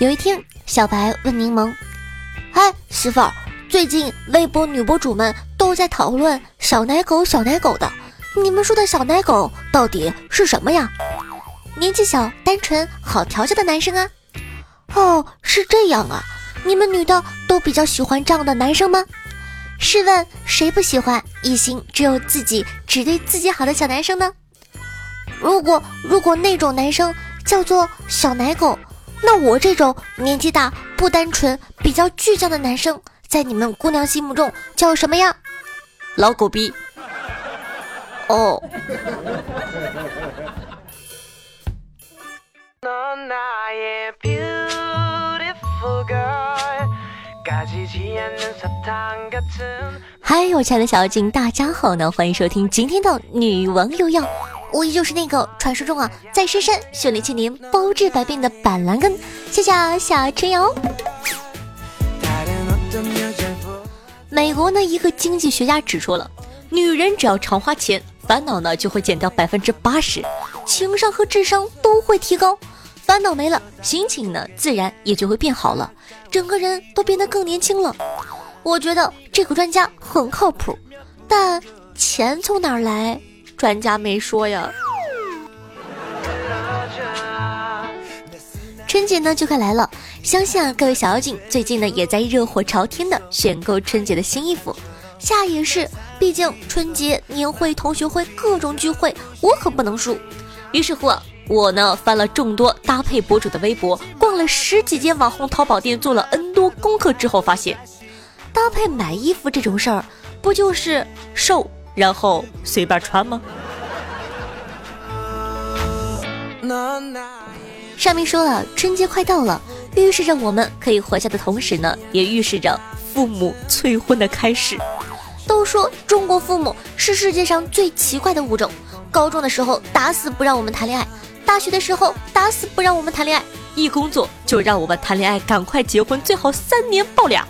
有一天，小白问柠檬：“哎，媳妇儿，最近微博女博主们都在讨论小奶狗、小奶狗的，你们说的小奶狗到底是什么呀？”年纪小、单纯、好调教的男生啊。哦，是这样啊。你们女的都比较喜欢这样的男生吗？试问谁不喜欢一心只有自己、只对自己好的小男生呢？如果如果那种男生叫做小奶狗，那我这种年纪大、不单纯、比较倔强的男生，在你们姑娘心目中叫什么呀？老狗逼。哦。嗨，我亲爱的小妖精，大家好呢！欢迎收听今天的女王又要，无疑就是那个传说中啊，在深山修炼千年、包治百病的板蓝根。谢谢小春瑶。美国呢，一个经济学家指出了，女人只要常花钱，烦恼呢就会减掉百分之八十，情商和智商都会提高。烦恼没了，心情呢自然也就会变好了，整个人都变得更年轻了。我觉得这个专家很靠谱，但钱从哪儿来？专家没说呀。春节呢就快来了，相信啊各位小妖精最近呢也在热火朝天的选购春节的新衣服。下也是，毕竟春节、年会、同学会各种聚会，我可不能输。于是乎。我呢翻了众多搭配博主的微博，逛了十几间网红淘宝店，做了 N 多功课之后，发现搭配买衣服这种事儿，不就是瘦然后随便穿吗？上面说了，春节快到了，预示着我们可以回家的同时呢，也预示着父母催婚的开始。都说中国父母是世界上最奇怪的物种，高中的时候打死不让我们谈恋爱。大学的时候打死不让我们谈恋爱，一工作就让我们谈恋爱，赶快结婚，最好三年抱俩。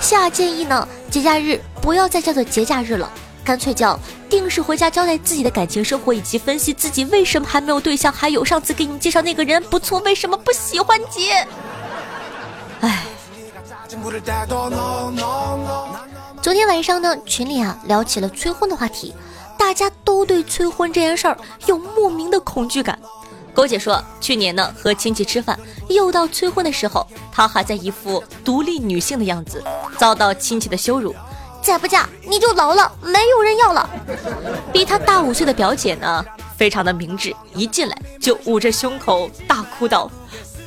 下建议呢，节假日不要再叫做节假日了，干脆叫定时回家交代自己的感情生活，以及分析自己为什么还没有对象。还有上次给你介绍那个人不错，为什么不喜欢你？哎，昨天晚上呢，群里啊聊起了催婚的话题。大家都对催婚这件事儿有莫名的恐惧感。狗姐说，去年呢和亲戚吃饭，又到催婚的时候，她还在一副独立女性的样子，遭到亲戚的羞辱。再不嫁你就老了，没有人要了。比她大五岁的表姐呢，非常的明智，一进来就捂着胸口大哭道：“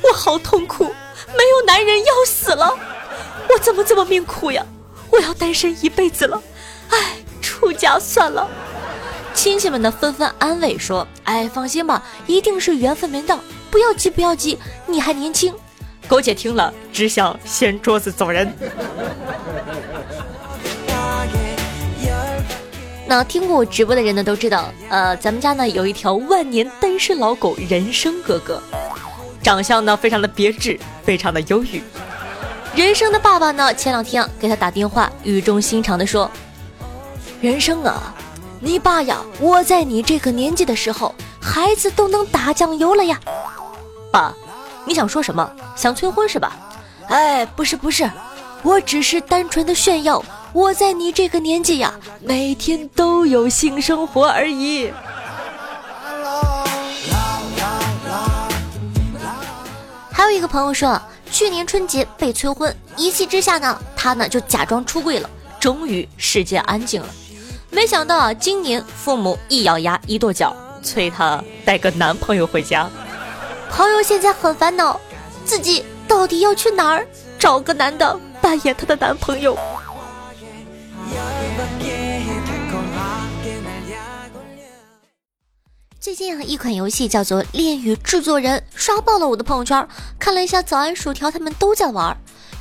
我好痛苦，没有男人要死了，我怎么这么命苦呀？我要单身一辈子了，哎，出家算了。”亲戚们呢纷纷安慰说：“哎，放心吧，一定是缘分没到，不要急，不要急，你还年轻。”狗姐听了只想掀桌子走人。那听过我直播的人呢都知道，呃，咱们家呢有一条万年单身老狗人生哥哥，长相呢非常的别致，非常的忧郁。人生的爸爸呢前两天给他打电话，语重心长的说：“人生啊。”你爸呀，我在你这个年纪的时候，孩子都能打酱油了呀。爸，你想说什么？想催婚是吧？哎，不是不是，我只是单纯的炫耀，我在你这个年纪呀，每天都有性生活而已。还有一个朋友说，去年春节被催婚，一气之下呢，他呢就假装出柜了，终于世界安静了。没想到啊，今年父母一咬牙一跺脚，催他带个男朋友回家。朋友现在很烦恼，自己到底要去哪儿找个男的扮演她的男朋友？最近啊，一款游戏叫做《恋与制作人》刷爆了我的朋友圈，看了一下早安薯条，他们都在玩。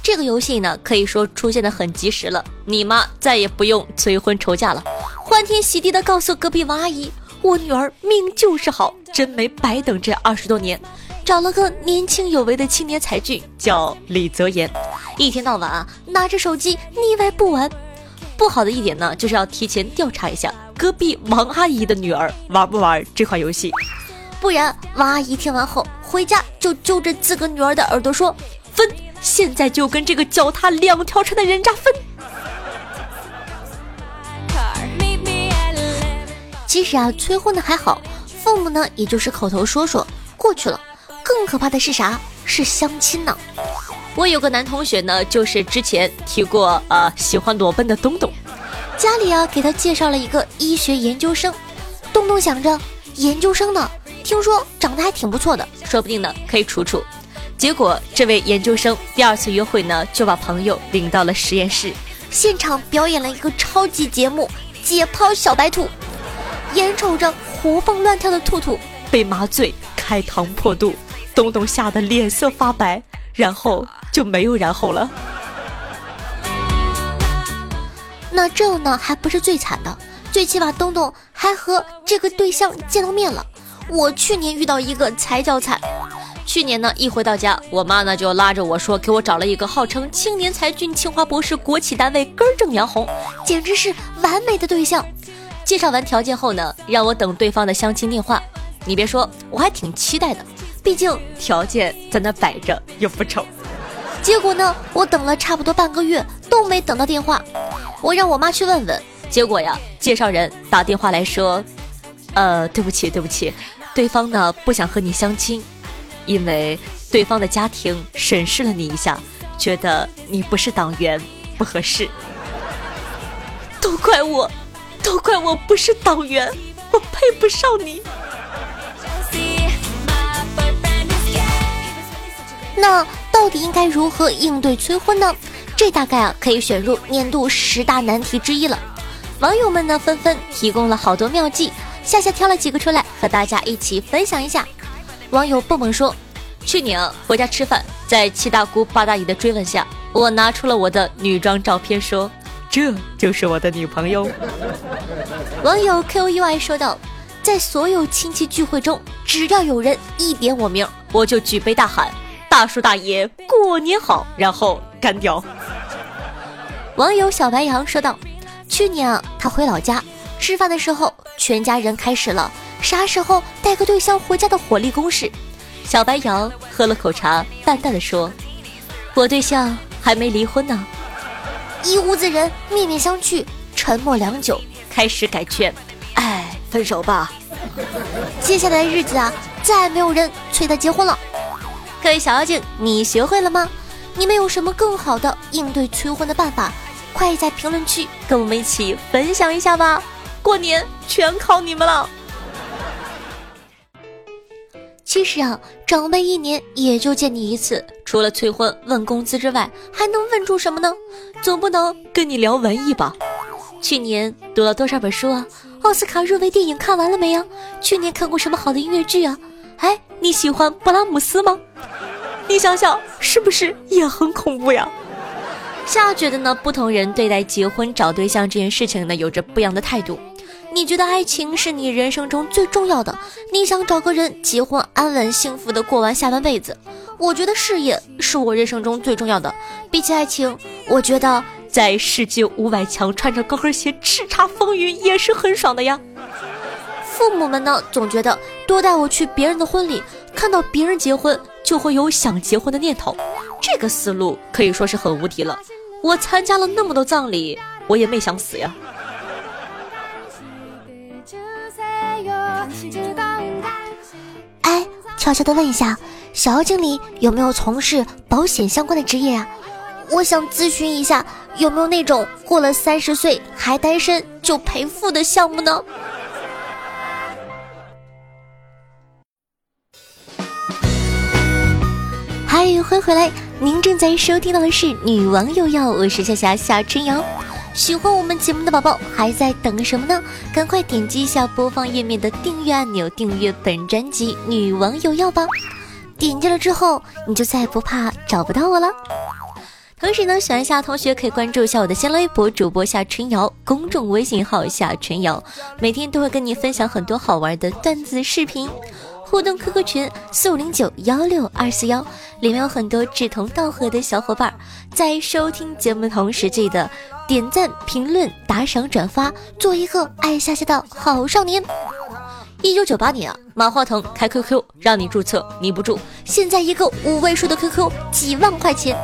这个游戏呢，可以说出现的很及时了。你妈再也不用催婚愁嫁了，欢天喜地的告诉隔壁王阿姨：“我女儿命就是好，真没白等这二十多年，找了个年轻有为的青年才俊，叫李泽言，一天到晚啊拿着手机腻歪不完。不好的一点呢，就是要提前调查一下隔壁王阿姨的女儿玩不玩这款游戏。不然王阿姨听完后回家就揪着自个女儿的耳朵说：“分，现在就跟这个脚踏两条船的人渣分。”其实啊，催婚的还好，父母呢也就是口头说说过去了。更可怕的是啥？是相亲呢。我有个男同学呢，就是之前提过呃喜欢裸奔的东东，家里啊给他介绍了一个医学研究生。东东想着研究生呢，听说长得还挺不错的，说不定呢可以处处。结果这位研究生第二次约会呢，就把朋友领到了实验室，现场表演了一个超级节目——解剖小白兔。眼瞅着活蹦乱跳的兔兔被麻醉开膛破肚，东东吓得脸色发白，然后就没有然后了。那这呢还不是最惨的，最起码东东还和这个对象见到面了。我去年遇到一个才叫惨，去年呢一回到家，我妈呢就拉着我说给我找了一个号称青年才俊、清华博士国企单位根正苗红，简直是完美的对象。介绍完条件后呢，让我等对方的相亲电话。你别说，我还挺期待的，毕竟条件在那摆着又不丑。结果呢，我等了差不多半个月都没等到电话。我让我妈去问问，结果呀，介绍人打电话来说：“呃，对不起，对不起，对方呢不想和你相亲，因为对方的家庭审视了你一下，觉得你不是党员，不合适。”都怪我。都怪我不是党员，我配不上你。那到底应该如何应对催婚呢？这大概啊可以选入年度十大难题之一了。网友们呢纷纷提供了好多妙计，夏夏挑了几个出来和大家一起分享一下。网友蹦蹦说：“去年回家吃饭，在七大姑八大姨的追问下，我拿出了我的女装照片，说。”这就是我的女朋友。网友 Q U I 说道：“在所有亲戚聚会中，只要有人一点我名，我就举杯大喊‘大叔大爷过年好’，然后干掉。”网友小白羊说道：“去年啊，他回老家吃饭的时候，全家人开始了啥时候带个对象回家的火力攻势。小白羊喝了口茶，淡淡的说：‘我对象还没离婚呢。’”一屋子人面面相觑，沉默良久，开始改劝：“哎，分手吧。”接下来的日子啊，再没有人催他结婚了。各位小妖精，你学会了吗？你们有什么更好的应对催婚的办法？快在评论区跟我们一起分享一下吧！过年全靠你们了。其实啊，长辈一年也就见你一次，除了催婚问工资之外，还能问出什么呢？总不能跟你聊文艺吧？去年读了多少本书啊？奥斯卡入围电影看完了没啊？去年看过什么好的音乐剧啊？哎，你喜欢布拉姆斯吗？你想想，是不是也很恐怖呀？夏觉得呢，不同人对待结婚找对象这件事情呢，有着不一样的态度。你觉得爱情是你人生中最重要的？你想找个人结婚，安稳幸福的过完下半辈子？我觉得事业是我人生中最重要的。比起爱情，我觉得在世界五百强穿着高跟鞋叱咤风云也是很爽的呀。父母们呢，总觉得多带我去别人的婚礼，看到别人结婚就会有想结婚的念头。这个思路可以说是很无敌了。我参加了那么多葬礼，我也没想死呀。哎，悄悄的问一下，小妖精里有没有从事保险相关的职业啊？我想咨询一下，有没有那种过了三十岁还单身就赔付的项目呢？嗨，欢迎回来，您正在收听到的是《女王又要》，我是夏夏夏春瑶。喜欢我们节目的宝宝还在等什么呢？赶快点击一下播放页面的订阅按钮，订阅本专辑《女王有药》吧！点击了之后，你就再也不怕找不到我了。同时呢，喜欢夏同学可以关注一下我的新浪微博主播夏春瑶，公众微信号夏春瑶，每天都会跟你分享很多好玩的段子视频。互动 QQ 群四五零九幺六二四幺，里面有很多志同道合的小伙伴，在收听节目的同时，记得点赞、评论、打赏、转发，做一个爱下下的好少年。一九九八年啊，马化腾开 QQ 让你注册，你不注，现在一个五位数的 QQ 几万块钱。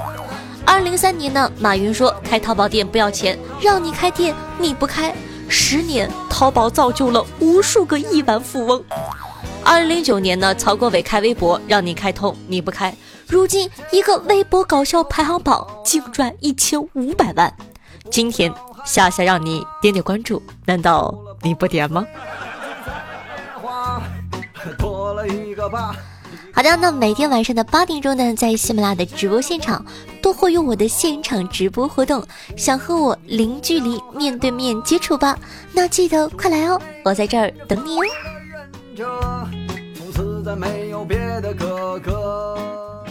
二零零三年呢，马云说开淘宝店不要钱，让你开店你不开，十年淘宝造就了无数个亿万富翁。二零零九年呢，曹国伟开微博让你开通，你不开，如今一个微博搞笑排行榜净赚一千五百万。今天夏夏让你点点关注，难道你不点吗？好的，那每天晚上的八点钟呢，在喜马拉雅的直播现场都会有我的现场直播活动，想和我零距离面对面接触吧？那记得快来哦，我在这儿等你哦。没有别的哥哥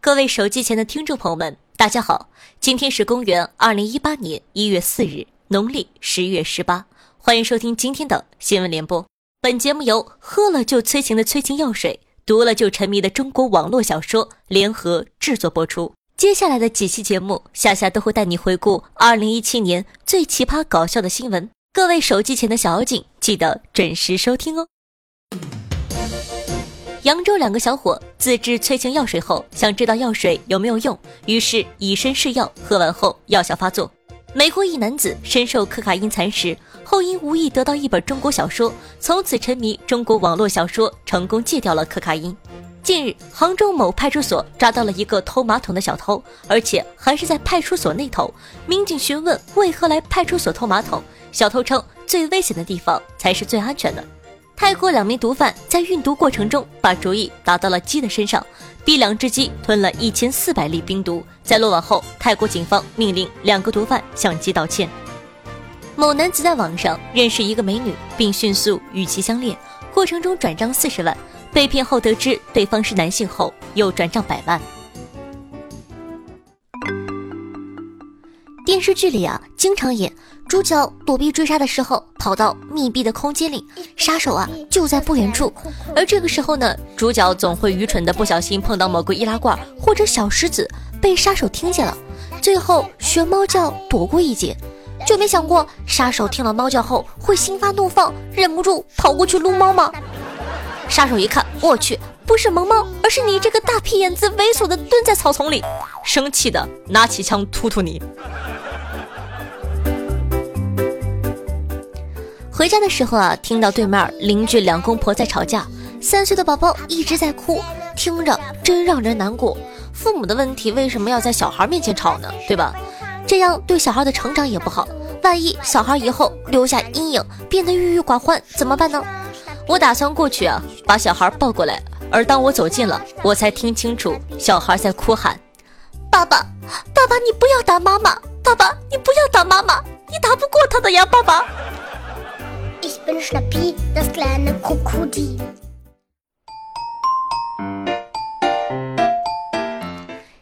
各位手机前的听众朋友们，大家好！今天是公元二零一八年一月四日，农历十月十八，欢迎收听今天的新闻联播。本节目由喝了就催情的催情药水、读了就沉迷的中国网络小说联合制作播出。接下来的几期节目，夏夏都会带你回顾二零一七年最奇葩搞笑的新闻。各位手机前的小妖精，记得准时收听哦。扬州两个小伙自制催情药水后，想知道药水有没有用，于是以身试药，喝完后药效发作。美国一男子深受可卡因蚕食后，因无意得到一本中国小说，从此沉迷中国网络小说，成功戒掉了可卡因。近日，杭州某派出所抓到了一个偷马桶的小偷，而且还是在派出所内偷。民警询问为何来派出所偷马桶，小偷称最危险的地方才是最安全的。泰国两名毒贩在运毒过程中把主意打到了鸡的身上，逼两只鸡吞了一千四百粒冰毒。在落网后，泰国警方命令两个毒贩向鸡道歉。某男子在网上认识一个美女，并迅速与其相恋，过程中转账四十万，被骗后得知对方是男性后，又转账百万。电视剧里啊，经常演。主角躲避追杀的时候，跑到密闭的空间里，杀手啊就在不远处。而这个时候呢，主角总会愚蠢的不小心碰到某个易拉罐或者小石子，被杀手听见了，最后学猫叫躲过一劫。就没想过杀手听了猫叫后会心发怒放，忍不住跑过去撸猫吗？杀手一看，我去，不是萌猫，而是你这个大屁眼子猥琐的蹲在草丛里，生气的拿起枪突突你。回家的时候啊，听到对面邻居两公婆在吵架，三岁的宝宝一直在哭，听着真让人难过。父母的问题为什么要在小孩面前吵呢？对吧？这样对小孩的成长也不好。万一小孩以后留下阴影，变得郁郁寡欢，怎么办呢？我打算过去啊，把小孩抱过来。而当我走近了，我才听清楚小孩在哭喊：“爸爸，爸爸，你不要打妈妈！爸爸，你不要打妈妈！你打不过他的呀，爸爸。”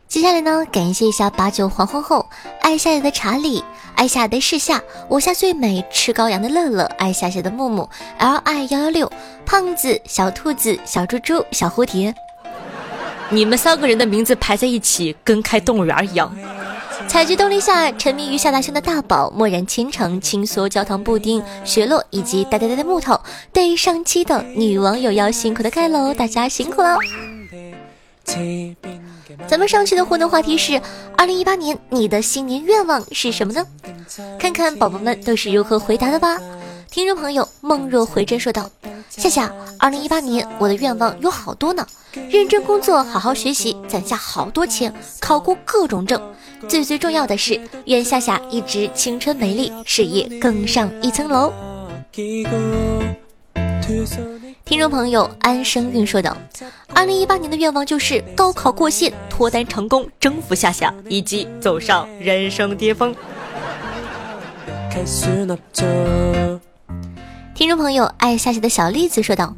接下来呢，感谢一下八九黄皇后，爱夏夏的查理，爱夏的世夏，我夏最美，吃羔羊的乐乐，爱夏夏的木木，L I 幺幺六，胖子，小兔子，小猪猪，小蝴蝶，你们三个人的名字排在一起，跟开动物园一样。采菊东篱下，沉迷于夏大兄的大宝，墨染千城，轻缩焦糖布丁，雪落以及呆呆呆的木头。对上期的女网友要辛苦的盖楼，大家辛苦了。咱们上期的互动话题是：二零一八年你的新年愿望是什么呢？看看宝宝们都是如何回答的吧。听众朋友梦若回真说道：夏夏，二零一八年我的愿望有好多呢，认真工作，好好学习，攒下好多钱，考过各种证。最最重要的是，愿夏夏一直青春美丽，事业更上一层楼。听众朋友安生运说道：“二零一八年的愿望就是高考过线，脱单成功，征服夏夏，以及走上人生巅峰。”听众朋友爱夏夏的小栗子说道：“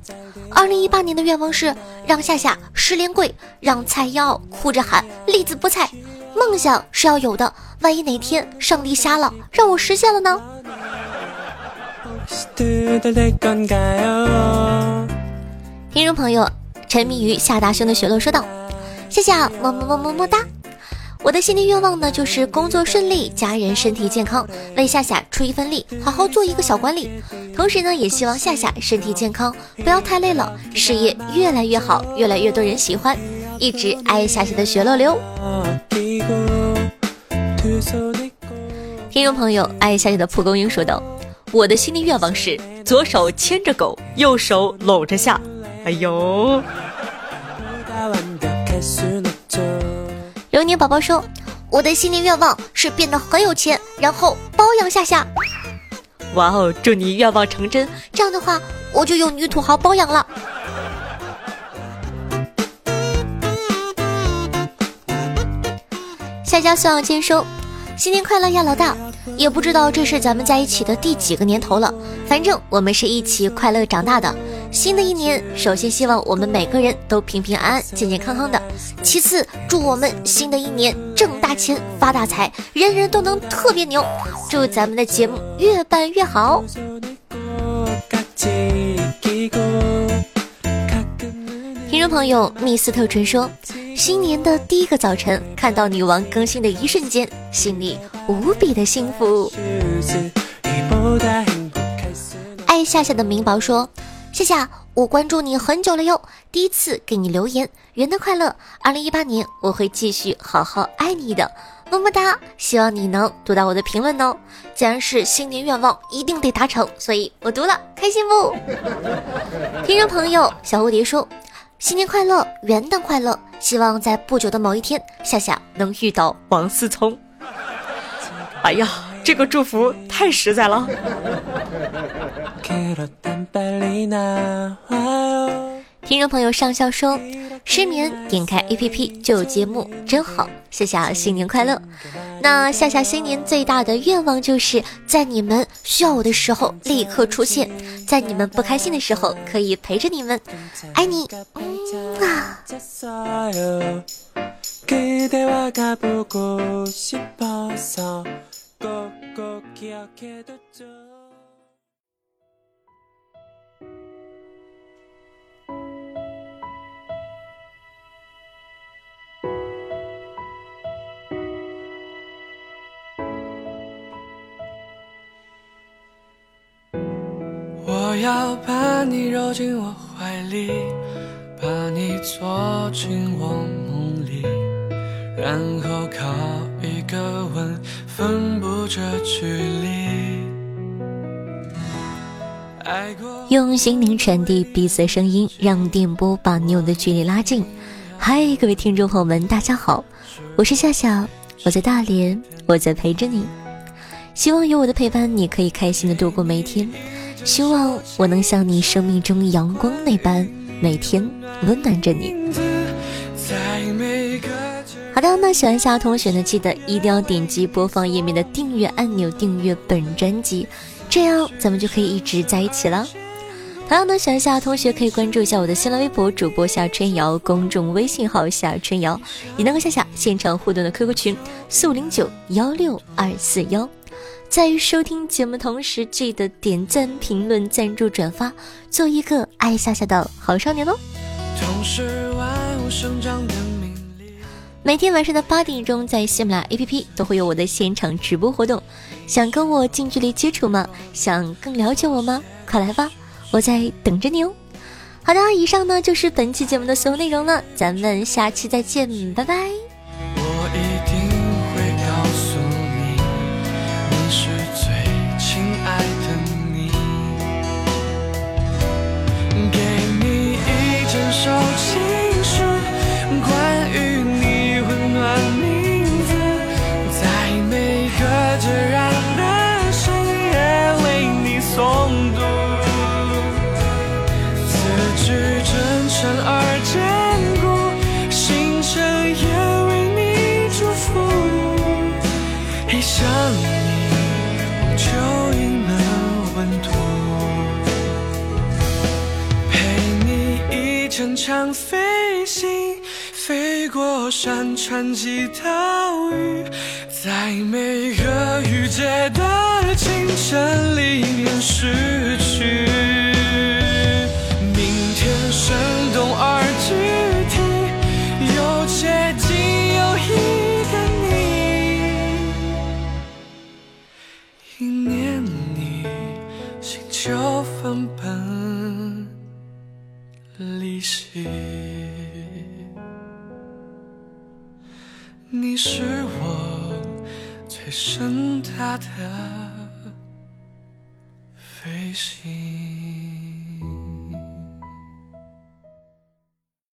二零一八年的愿望是让夏夏十连跪，让菜妖哭着喊栗子菠菜。”梦想是要有的，万一哪天上帝瞎了，让我实现了呢？听众朋友，沉迷于夏大兄的雪落说道：“谢谢，啊，么么么么么哒。我的新年愿望呢，就是工作顺利，家人身体健康，为夏夏出一份力，好好做一个小管理。同时呢，也希望夏夏身体健康，不要太累了，事业越来越好，越来越多人喜欢，一直爱夏夏的雪落流。”听众朋友，爱夏夏的蒲公英说道：“我的新年愿望是左手牵着狗，右手搂着夏。”哎呦！流年宝宝说：“我的新年愿望是变得很有钱，然后包养夏夏。”哇哦！祝你愿望成真，这样的话我就有女土豪包养了。夏家孙养坚说：“新年快乐呀，老大！也不知道这是咱们在一起的第几个年头了，反正我们是一起快乐长大的。”新的一年，首先希望我们每个人都平平安安、健健康康的。其次，祝我们新的一年挣大钱、发大财，人人都能特别牛。祝咱们的节目越办越好。听众朋友，密斯特纯说，新年的第一个早晨，看到女王更新的一瞬间，心里无比的幸福。爱夏夏的明宝说。夏夏，我关注你很久了哟，第一次给你留言，元旦快乐！二零一八年我会继续好好爱你的，么么哒！希望你能读到我的评论哦。既然是新年愿望，一定得达成，所以我读了，开心不？听众朋友，小蝴蝶说：新年快乐，元旦快乐！希望在不久的某一天，夏夏能遇到王思聪。哎呀，这个祝福太实在了。听众朋友上校说，失眠点开 APP 就有节目，真好。夏夏新年快乐！那夏夏新年最大的愿望就是在你们需要我的时候立刻出现，在你们不开心的时候可以陪着你们，爱你。啊。你揉进我怀里，把你坐进我梦里，然后靠一个吻分不这距离。用心灵传递彼此的声音，让电波把你我的距离拉近。嗨，各位听众朋友们，大家好，我是夏夏，我在大连，我在陪着你。希望有我的陪伴，你可以开心的度过每一天。希望我能像你生命中阳光那般，每天温暖着你。好的，那喜欢夏同学呢，记得一定要点击播放页面的订阅按钮，订阅本专辑，这样咱们就可以一直在一起了。同样呢，喜欢夏同学可以关注一下我的新浪微博主播夏春瑶，公众微信号夏春瑶，也能够下下现场互动的 QQ 群四五零九幺六二四幺。在收听节目同时，记得点赞、评论、赞助、转发，做一个爱夏夏的好少年哦。每天晚上的八点钟，在喜马拉雅 APP 都会有我的现场直播活动。想跟我近距离接触吗？想更了解我吗？快来吧，我在等着你哦。好的，以上呢就是本期节目的所有内容了，咱们下期再见，拜拜。山川及岛屿，在每个雨季的清晨里面失去。更大的飞行。